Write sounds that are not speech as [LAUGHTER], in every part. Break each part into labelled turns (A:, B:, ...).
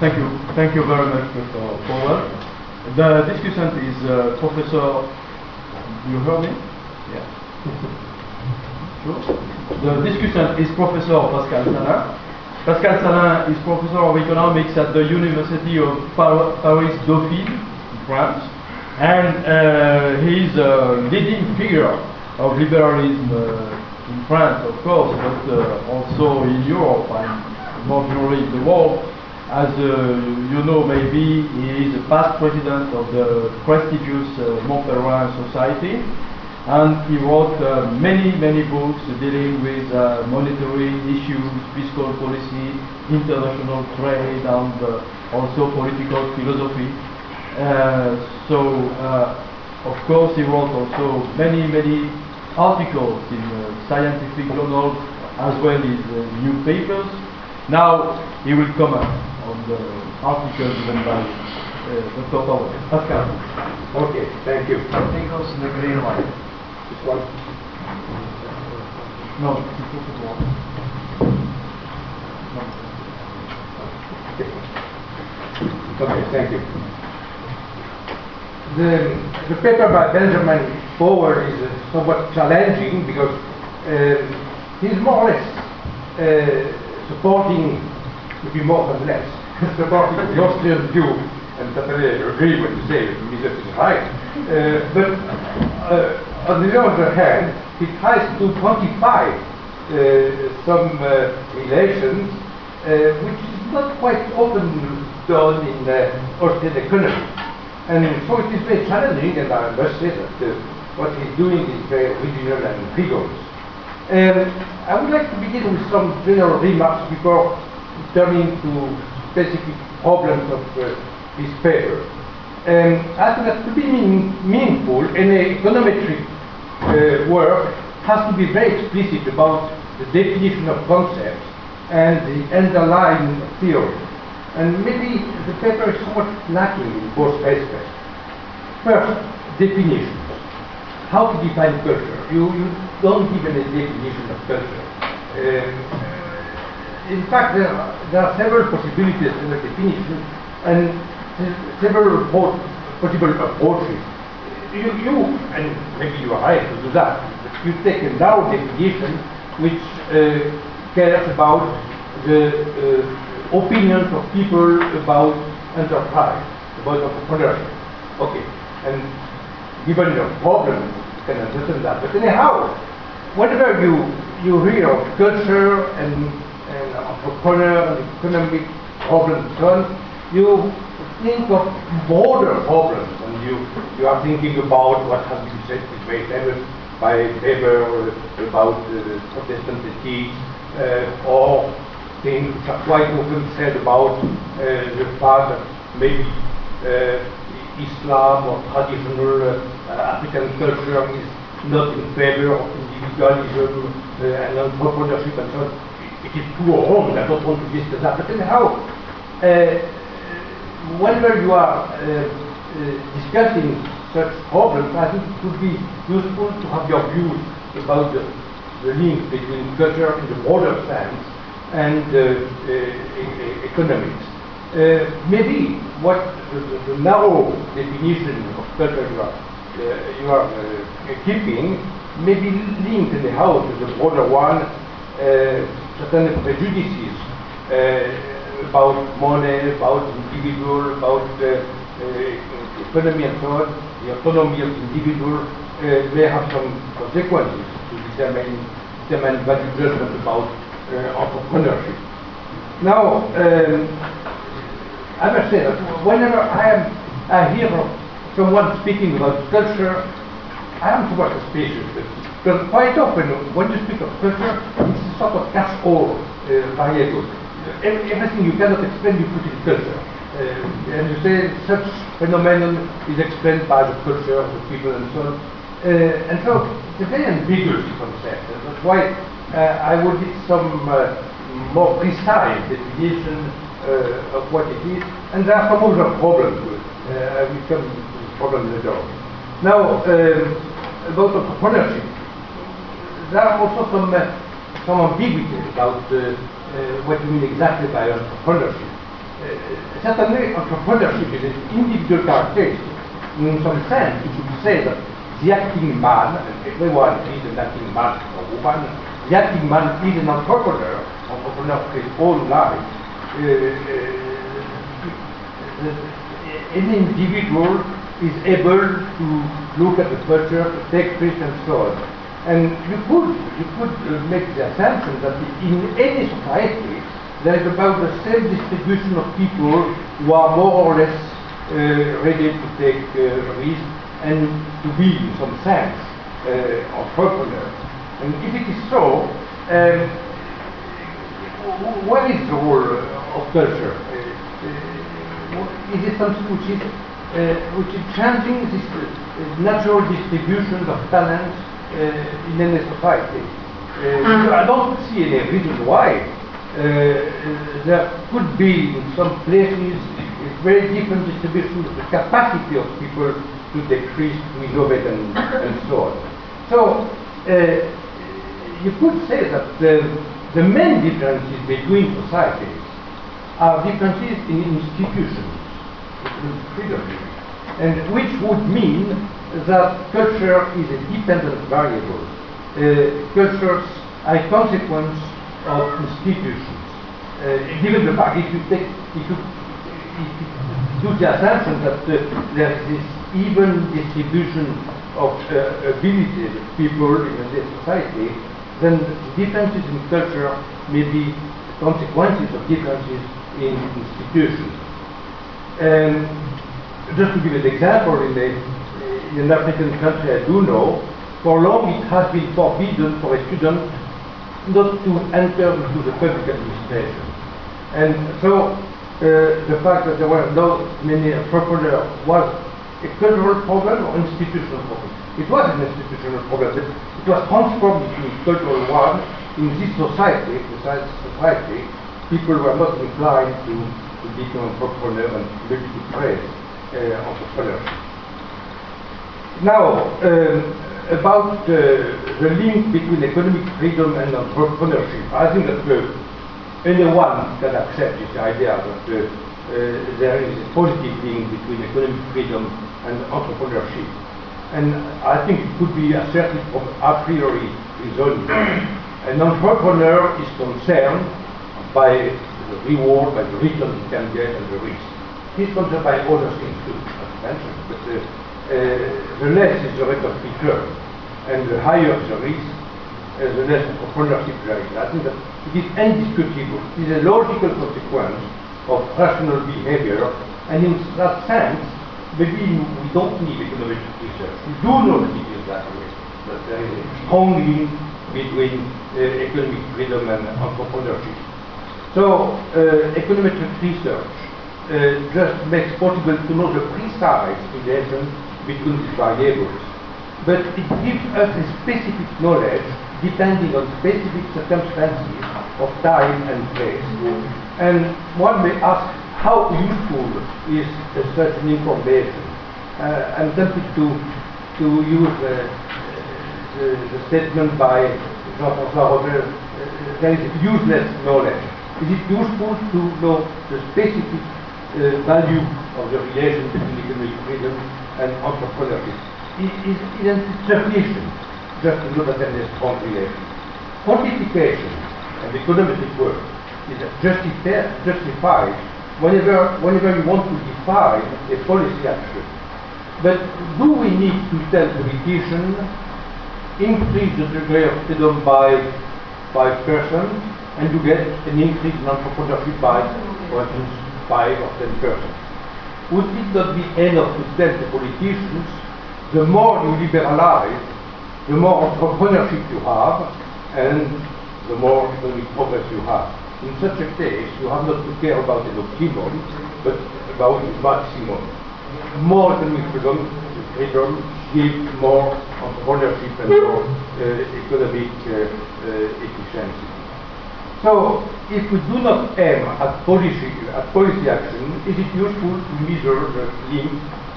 A: Thank you. Thank you very much, Mr. Powell. The discussant is uh, Professor. You heard me? Yeah. [LAUGHS] Sure. The discussant is Professor Pascal Salin. Pascal Salin is Professor of Economics at the University of Par- Paris Dauphine, in France, and uh, he is a leading figure of liberalism uh, in France, of course, but uh, also in Europe and more generally in the world. As uh, you know, maybe he is a past president of the prestigious uh, Mont Pelerin Society, and he wrote uh, many, many books dealing with uh, monetary issues, fiscal policy, international trade, and uh, also political philosophy. Uh, so, of course, he wrote also many, many articles in scientific journals as well as newspapers. Now he will comment on the articles given by uh, Dr. Powell. Pascal.
B: Okay, thank you.
A: Articles in the green light.
B: This one.
A: No, il faut que tu vois.
B: Okay, thank you. The, the paper by Benjamin Forward is uh, somewhat challenging because uh, he's more or less uh, supporting, be more than less, supporting [LAUGHS] the Austrian view, and totally agree what you say, Mr. is right. Uh, but uh, on the other hand, he tries to quantify uh, some uh, relations uh, which is not quite often done in the Austrian economy. And so it is very challenging, and I must say that what he's doing is very original and rigorous. Um, I would like to begin with some general remarks before turning to specific problems of uh, this paper. Um, I think that to be mean, meaningful, any econometric uh, work has to be very explicit about the definition of concepts and the underlying theory. And maybe the paper is somewhat lacking in both aspects. First, definitions. How to define culture? You, you don't give any definition of culture. Um, in fact, there are, there are several possibilities in the definition and se- several po- possible approaches. You, you, and maybe you are right to do that, you take a narrow definition which uh, cares about the uh, opinions of people about enterprise, about entrepreneurship. Okay, and given your problem, you can understand that. But anyhow, whenever you, you hear of culture and entrepreneur and economic problems you think of broader problems and you, you are thinking about what has been said famous by Weber about uh, Protestant ethics uh, or things which are quite often said about uh, the fact that maybe uh, Islam or traditional uh, African culture is not in favor of individualism uh, and entrepreneurship and so on. It is too wrong, I don't want to discuss that. But anyhow, uh, whenever you are uh, uh, discussing such problems, I think it would be useful to have your views about the, the link between culture in the broader sense and uh, uh, economics. Maybe what the, the- narrow definition of culture you are, you are keeping may be linked anyhow to the broader one, uh, certain prejudices uh, about money, about individual, about uh, uh, economy and so on, the autonomy of individual uh, may have some consequences to determine, determine value judgment about uh, entrepreneurship. Now, um, I must say that whenever I am I hear someone speaking about culture, I am somewhat suspicious because quite often when you speak of culture, it's sort of catch-all uh, variable. Ev- Everything you cannot explain, you put in culture. Uh, and you say such phenomenon is explained by the culture of the people and so on. Uh, and so it's a very ambiguous concept. That's why uh, I would need some uh, more precise definition uh, of what it is. And there are some other problems with it. Uh, I will come to the problem later on. Now, um, about entrepreneurship, there are also some, some ambiguity about uh, uh, what you mean exactly by entrepreneurship. uh, certainly entrepreneurship is an individual characteristic. In some sense, you could say that the acting man, and everyone is an acting man or woman, the acting man is an entrepreneur, entrepreneur for his own life. Uh, uh, individual is able to look at the future, take risks and so on. And you could, you could uh, make the assumption that in any society there is about the same distribution of people who are more or less uh, ready to take uh, risks and to be, in some sense, uh, entrepreneurs. And if it is so, um, what is the role of culture? Uh, uh, is it something which is uh, which is changing this natural distribution of talents Eh, in any society. Uh, I don't see any reason why uh, there could be in some places a very different distribution of the capacity of people to decrease, to innovate, and, and so on. So you could say that the, the main differences between societies are differences in institutions freedom, and which would mean that culture is a dependent variable. Uh, cultures are a consequence of institutions. Uh, given the fact, if you take, if you, if you do the assumption that uh, there is this even distribution of uh, abilities of people in a society, then differences in culture may be consequences of differences in institutions. Um, just to give an example, in, the, in an African country I do know, for long it has been forbidden for a student not to enter into the public administration. And so uh, the fact that there were not many entrepreneurs was a cultural problem or institutional problem. It was an institutional problem, but it was transformed into a cultural one. In this society, besides society, people were not inclined to to become entrepreneur and maybe to praise uh, entrepreneurship. Now, um, about uh, the link between economic freedom and entrepreneurship, I think that uh, anyone can accept this idea that uh, uh, there is a positive link between economic freedom and entrepreneurship. And I think it could be asserted from a priori reasoning. An entrepreneur is concerned by the reward, by the return he can get, and the risk. He's concerned by other things too, as mentioned, but uh, the less is the rate of return, and the higher the risk, uh, the less entrepreneurship there is. I think that it is indisputable. It is a logical consequence of rational behavior, and in that sense, maybe we don't need economic research. We do know that it that way, but there is a strong link between uh, economic freedom and entrepreneurship. So, uh, econometric research uh, just makes possible to know the precise relation between these variables. But it gives us a specific knowledge depending on specific circumstances of time and place. And one may ask, how useful is such an information? Uh, I'm tempted to, to use uh, the, the, statement by Jean-François Revel, uh, there is useless knowledge is it useful to know the specific uh, value of the relation between economic freedom and entrepreneurship? It is sufficient just to know that there is a strong relation. Quantification and economic work is justified whenever, whenever you want to define a policy action. But do we need to tell politicians increase the degree of freedom by 5%, and you get an increase in entrepreneurship by, for instance, 5 or 10 percent. Would it not be enough to tell the politicians, the more you liberalize, the more entrepreneurship you have, and the more economic progress you have. In such a case, you have not to care about an optimum, but about the maximum. More economic freedom, freedom gives more entrepreneurship and more uh, economic uh, uh, efficiency. So, if we do not aim at policy, at policy action, is it useful to measure the link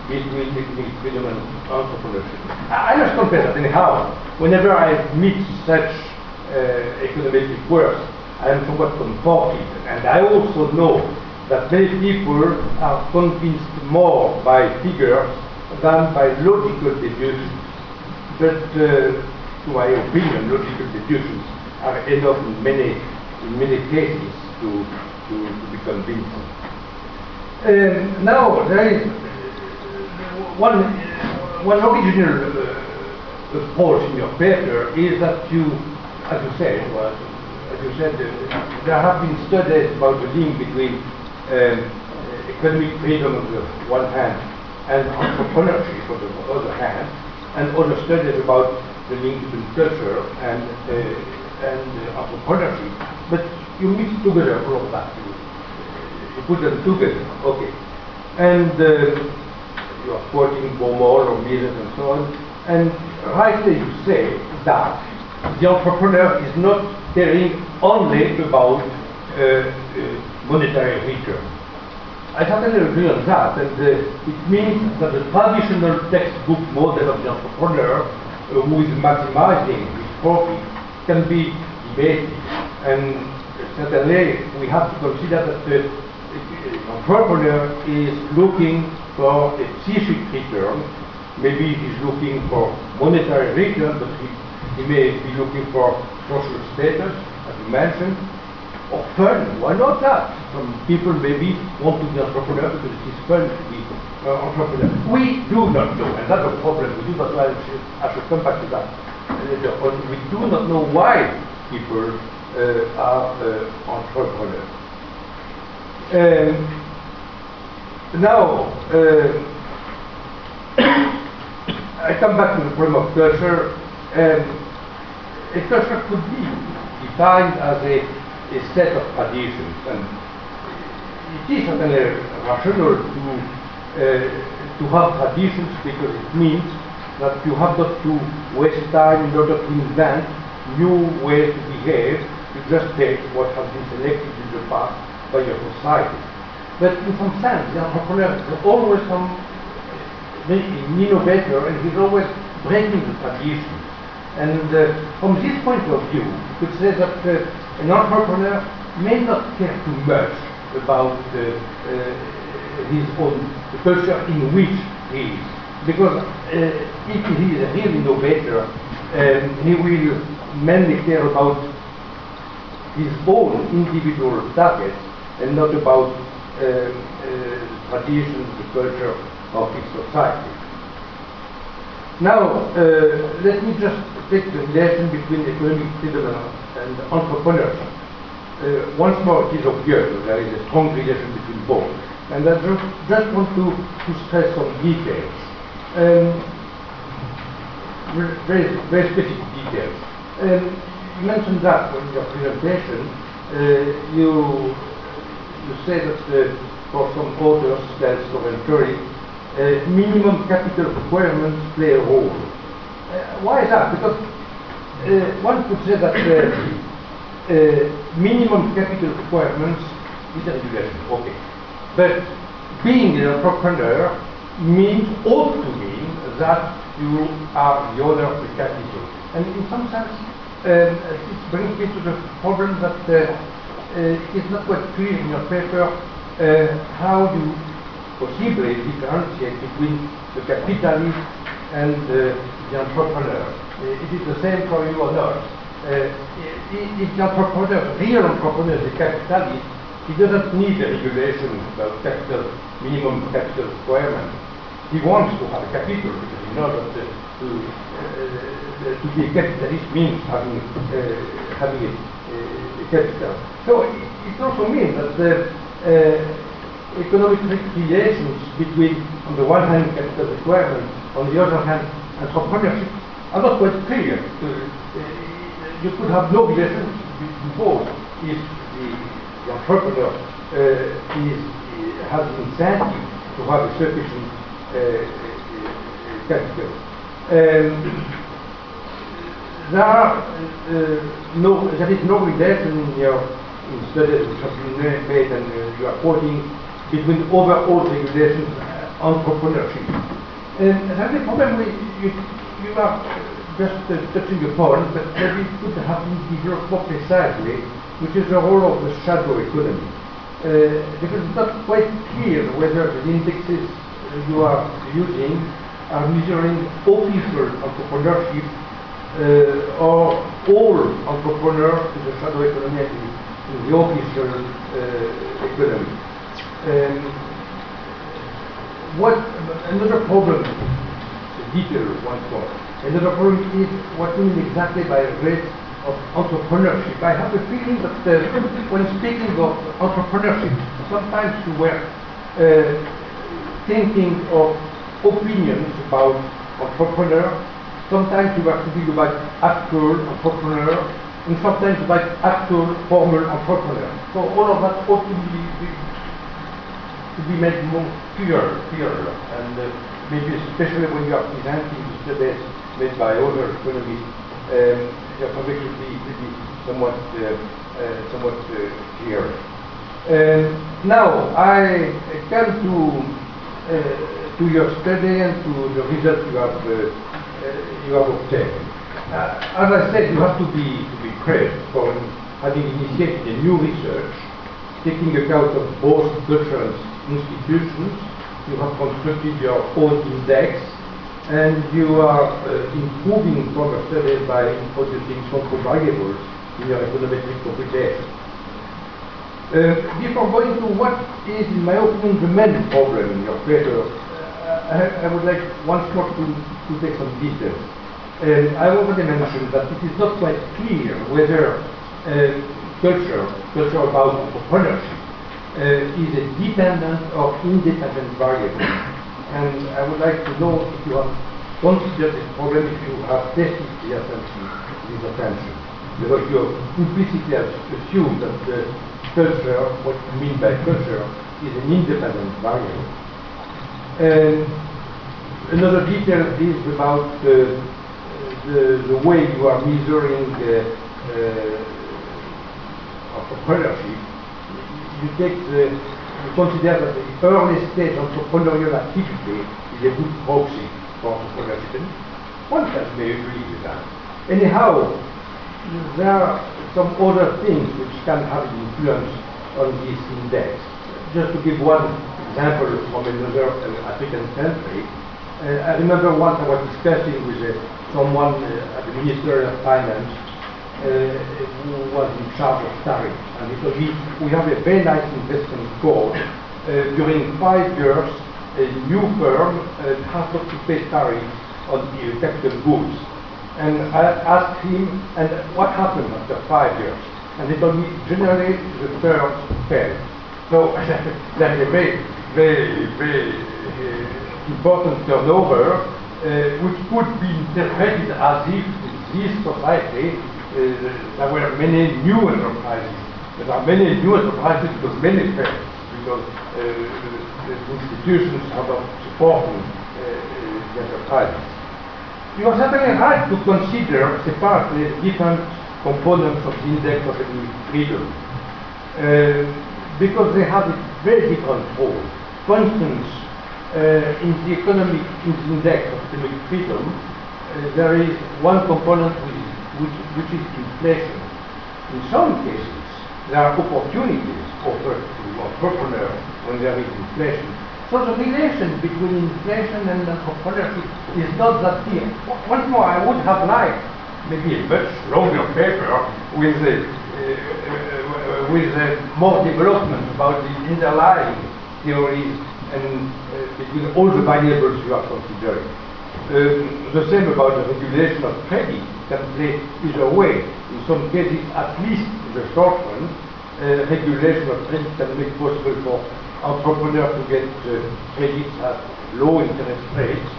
B: between economic freedom and entrepreneurship? I must confess that anyhow, whenever I meet such uh, economic works, I am somewhat comforted, and I also know that many people are convinced more by figures than by logical deductions. But uh, to my opinion, logical deductions are enough in many, in many cases to, to, to be convincing. Um, now, there is uh, one, one original uh, approach in your paper is that you, as you said, well, as you said, uh, there have been studies about the link between um, economic freedom on the one hand and entrepreneurship on the other hand, and other studies about the link between culture and, uh, and uh, entrepreneurship. But you mix together all that. You, put them together, okay. And uh, you are quoting Baumol or Mises and so on, and rightly you say that the entrepreneur is not caring only about uh, uh, monetary return. I totally agree on that, and uh, it means that the traditional textbook model of the entrepreneur, uh, who is maximizing his profit, can be debated. And certainly, we have to consider that the entrepreneur is looking for a psychic return. Maybe he's looking for monetary return, but he, he may be looking for social status, as you mentioned, or fun. Why not that? Some people maybe want to be entrepreneur because it is fun to be uh, entrepreneur. We do not know, and that's a problem. We do not know. I should, I should come back to that. We do not know why people are entrepreneurs. Um, now, I come back to the problem of culture. Um, a culture could be defined as a a set of traditions. And it is certainly rational to, uh, to have traditions because it means that you have not to waste time in order to invent new ways to behave. Just take what has been selected in the past by your society. But in some sense, the entrepreneur is always some an innovator and he's always breaking the tradition. And uh, from this point of view, you could say that uh, an entrepreneur may not care too much about uh, uh, his own culture in which he is. Because uh, if he is a real innovator, um, he will mainly care about his own individual targets and not about uh, uh, traditions, the culture of his society. Now, uh, let me just take the relation between economic freedom and entrepreneurship. Uh, once more, it is obvious that there is a strong relation between both. And I just, just want to, to stress some details. Um, very, very specific details. Um, you mentioned that in your presentation. Uh, you, you say that uh, for some authors, Stelz and Curry, uh, minimum capital requirements play a role. Uh, why is that? Because uh, one could say that minimum capital requirements is a regulation, okay. But being an entrepreneur means, ought to mean, that you are the owner of the capital. And in some sense, um, it brings me to the problem that uh, uh, it's not quite clear in your paper uh, how you possibly differentiate between the capitalist and uh, the entrepreneur. Uh, it is the same for you or not. Uh, if the entrepreneur, real entrepreneur, the capitalist, he doesn't need a regulation about capital, minimum capital requirement. He wants to have capital because he knows that to, uh, to be a capitalist means having, uh, having a, a, capital. So it, also means that the, economic relations between, on the one hand, capital requirements, on the other hand, entrepreneurship, are not quite clear. Uh, you could have no relation before if the, the entrepreneur uh, is, uh, has an incentive to have a sufficient uh, capital. Um, there uh, no, there is in your in studies which have made and uh, you are quoting between overall regulations and entrepreneurship. And that's the problem you, you are just uh, touching upon, but maybe it could have been developed more precisely, which is the role of the shadow economy. uh, because it's not quite clear whether the indexes you are using are measuring official entrepreneurship uh, or all entrepreneurs in the shadow economy and in the official uh, economy. Um, what another problem, a detail once more. Another problem is what we mean exactly by rate of entrepreneurship. I have a feeling that uh, [LAUGHS] when speaking of entrepreneurship, sometimes you were uh, thinking of opinions about entrepreneur, sometimes you were thinking about actual entrepreneur, and sometimes about actual formal entrepreneur. So all of that ought to be, to be made more clear, clearer, and uh, maybe especially when you are presenting the studies made by other economists, um, your topic should be, somewhat, uh, uh, somewhat uh, clear. Um, now, I come to uh, to your study and to the results you have uh, you have obtained. as I said, you have to be to be praised for having initiated a new research, taking account of both cultural institutions, you have constructed your own index, and you are uh, improving your studies by introducing some variables in your econometric computation. Uh, before going to what is, in my opinion, the main problem in your paper, uh, I, I, would like once more to, to take some details. Uh, I already mentioned that it is not quite clear whether uh, culture, culture about entrepreneurship, uh, is a dependent or independent variable. And I would like to know if you have considered this problem, if you have tested the assumption, this assumption. Because you implicitly assume that the culture, what you mean by culture, is an independent variable. And another detail is about the, the, the way you are measuring uh, uh, entrepreneurship you take the, you consider that the early stage entrepreneurial activity is a good proxy for entrepreneurship. One can may agree with that. Anyhow, there are some other things which can have influence on this index. Just to give one example from another uh, African country, uh, I remember once I was discussing with uh, someone uh, the Ministry of Finance who was in charge of tariffs. And he told me, we have a very nice investment code. During five years, a new firm uh, has not to pay tariffs on the capital goods. And I asked him, and what happened after five years? And he told me, generally, the firms fail. So [LAUGHS] that's a very, very, very uh, important turnover, uh, which could be interpreted as if in this society uh, there were many new enterprises. There are many new enterprises because many failed, because uh, the, institutions are not supporting the enterprises. You are certainly right to consider separately different components of the index of economic freedom uh, because they have a very different role. For instance, uh, in the economic in the index of economic freedom, uh, there is one component which which, which is inflation. In some cases, there are opportunities offered to entrepreneurs when there is inflation. So the relation between inflation and entrepreneurship is not that clear. Once more, I would have liked maybe a much longer paper with uh, uh, with uh, more development about the underlying theories and uh, between all the variables you are considering. Um, the same about the regulation of credit can play either way. In some cases, at least in the short run, uh, regulation of credit can make possible for entrepreneurs to get uh, credits at low interest rates,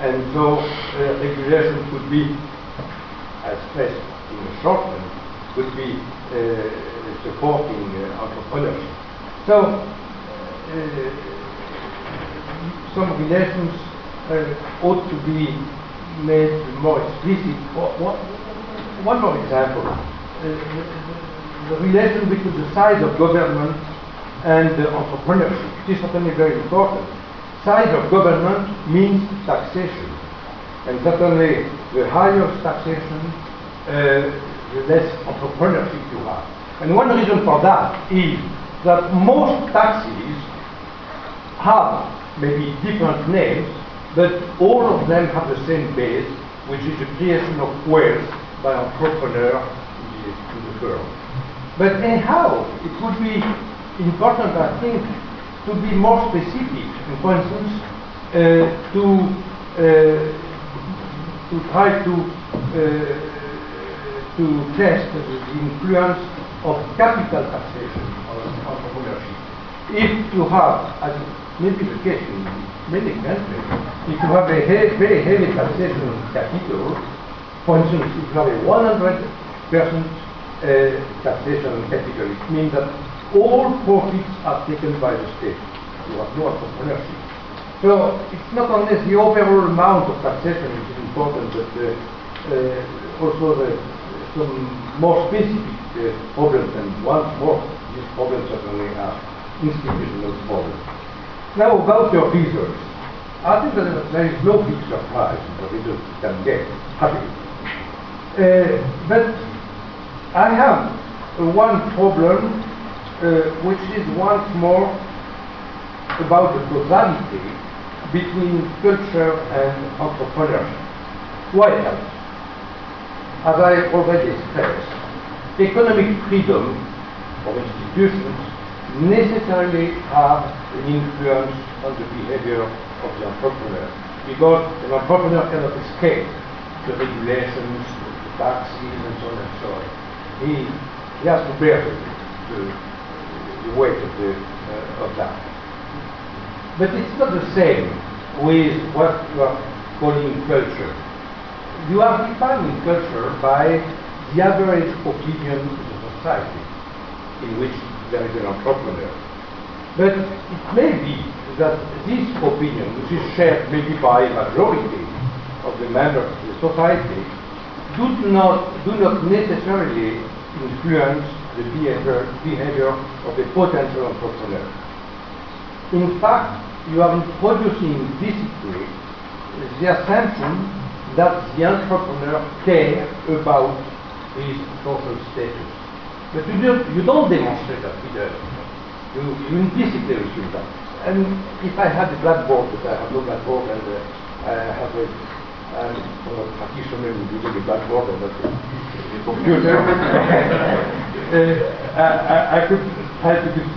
B: and so uh, regulation could be, as stressed in the short run, could be uh, supporting uh, entrepreneurship. So, uh, some relations uh, ought to be made more explicit. One more example. Uh, the relation between the size of government and the entrepreneurship. is certainly very important. Size of government means taxation. And certainly the higher taxation, uh, the less entrepreneurship you have. And one reason for that is that most taxes have maybe different names, but all of them have the same base, which is the creation of wealth by entrepreneur in the firm. But anyhow, it would be important, I think, to be more specific. And for instance, uh, to uh, to try to uh, to test the influence of capital taxation on entrepreneurship. If you have, as maybe the in many countries, if you have a he very heavy taxation on capital, for instance, if you have a 100% uh, taxation on capital, it means that all profits are taken by the state. You have no entrepreneurship. So it's not only the overall amount of taxation which is important, but uh, uh, also the, some more specific uh, problems, and once more, these problems certainly are institutional problems. Now about your results. I think that there is no big surprise results you can get, happily. Uh, but I have one problem uh, which is once more about the causality between culture and entrepreneurship. Why else? As I already stressed, economic freedom of institutions necessarily have an influence on the behavior of the entrepreneur because an entrepreneur cannot escape the regulations, the taxes, and so on and so on. He, he has to bear the, the, the weight of, the, uh, of that. But it's not the same with what you are calling culture. You are defining culture by the average opinion of the society in which there is an entrepreneur. But it may be that this opinion, which is shared maybe by a majority of the members of the society, do not, do not necessarily influence the behavior, behavior of a potential entrepreneur. In fact, you are introducing implicitly the assumption that the entrepreneur cares about his social status. But you don't, you don't demonstrate that either. You, you implicitly assume that. And if I had a blackboard, but I have no blackboard, and uh, I have a a practitioner using a blackboard and not a, a computer, [LAUGHS] uh, I, I could try to give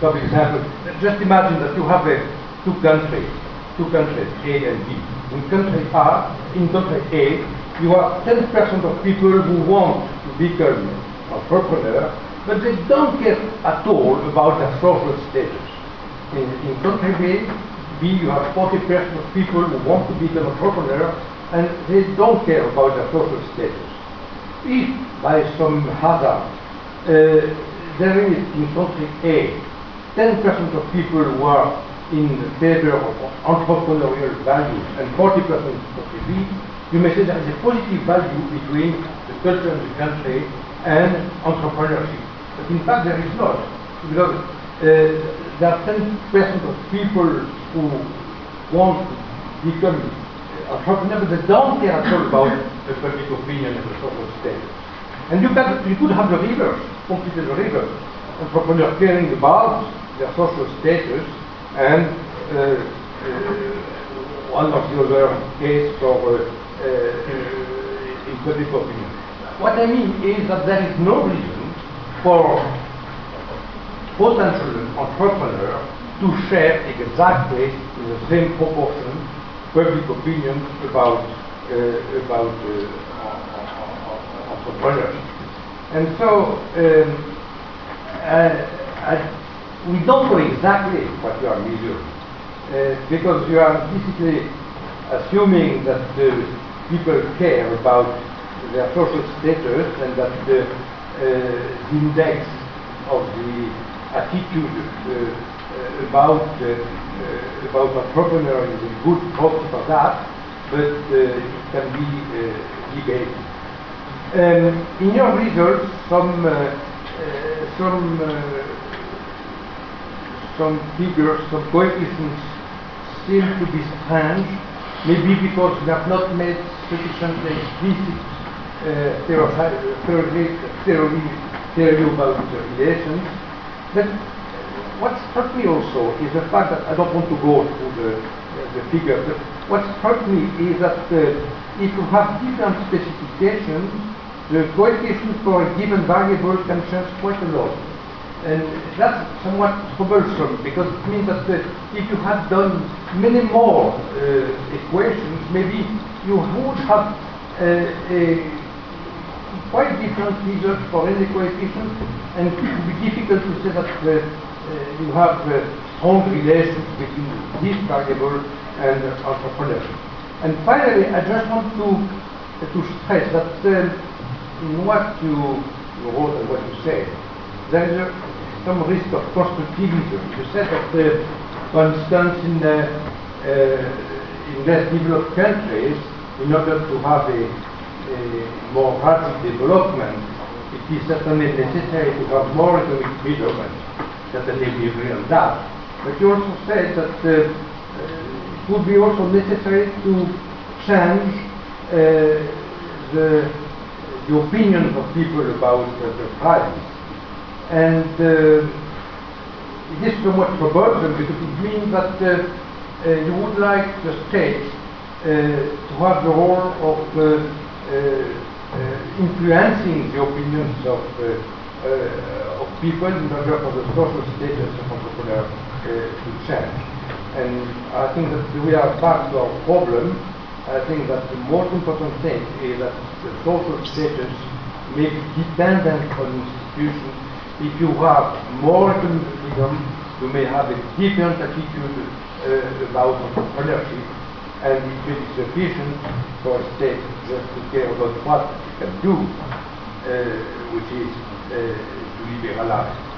B: some examples. Just imagine that you have a, two countries, two countries, A and B. In country A, in country A, you have 10% of people who want to be become entrepreneur, but they don't care at all about their social status. In, in country B, B, you have 40% of people who want to become entrepreneur, and they don't care about their social status. If by some hazard uh, there is in country A 10% of people who are in favor of entrepreneurial values and 40% of the B, you may say there is a positive value between the culture of the country and entrepreneurship. But in fact there is not, because uh, there are 10% of people who want to become entrepreneurs, but they don't care at all about the public opinion and the social status. And you, can, you could have the reverse, completely the reverse. Entrepreneurs caring about their social status and uh, uh, one of the other case for uh, uh, in public opinion. What I mean is that there is no reason for potential entrepreneur to share exactly in the same proportion public opinion about uh, about uh, entrepreneurship. And so um, I, we don't know exactly what you are measuring uh, because you are basically assuming that people care about their social status and that the uh, index of the attitude uh, about uh, about entrepreneur is a good proxy for that, but uh, it can be debated. Um, in your results, some some some figures, some coefficients seem to be strange, maybe because we have not made sufficiently explicit uh, theory, theory, theory about the relations. But what struck me also is the fact that I don't want to go through the, the figures, but what struck me is that uh, if you have different specifications, the coefficient for a given variable can change quite a lot. And that's somewhat troublesome because it means that uh, if you had done many more uh, equations, maybe you would have uh, a quite different results for any coefficient, and it would be difficult to say that uh, uh, you have uh, strong relations between this variable and entrepreneurship. And finally, I just want to to stress that in what you, you wrote and what you said, there is some risk of constructivism. You said that, uh, for instance, in, uh, uh, in less developed countries, in order to have a more rapid development, it is certainly necessary to have more economic and certainly we agree on that. But you also said that uh, uh, it would be also necessary to change uh, the, the opinions of people about the price. And uh, it is somewhat troublesome because it means that uh, uh, you would like the state uh, to have the role of uh, uh, Eh, eh, influencing the opinions of, eh, of people in order for the social status of entrepreneurs to change. And I think that we are part of our problem. I think that the most important thing is that the social status may be dependent on institutions if you have more freedom, you may have a different attitude uh, about entrepreneurship, and may be sufficient for a state just to care about what it can do, uh, which is uh, to liberalize.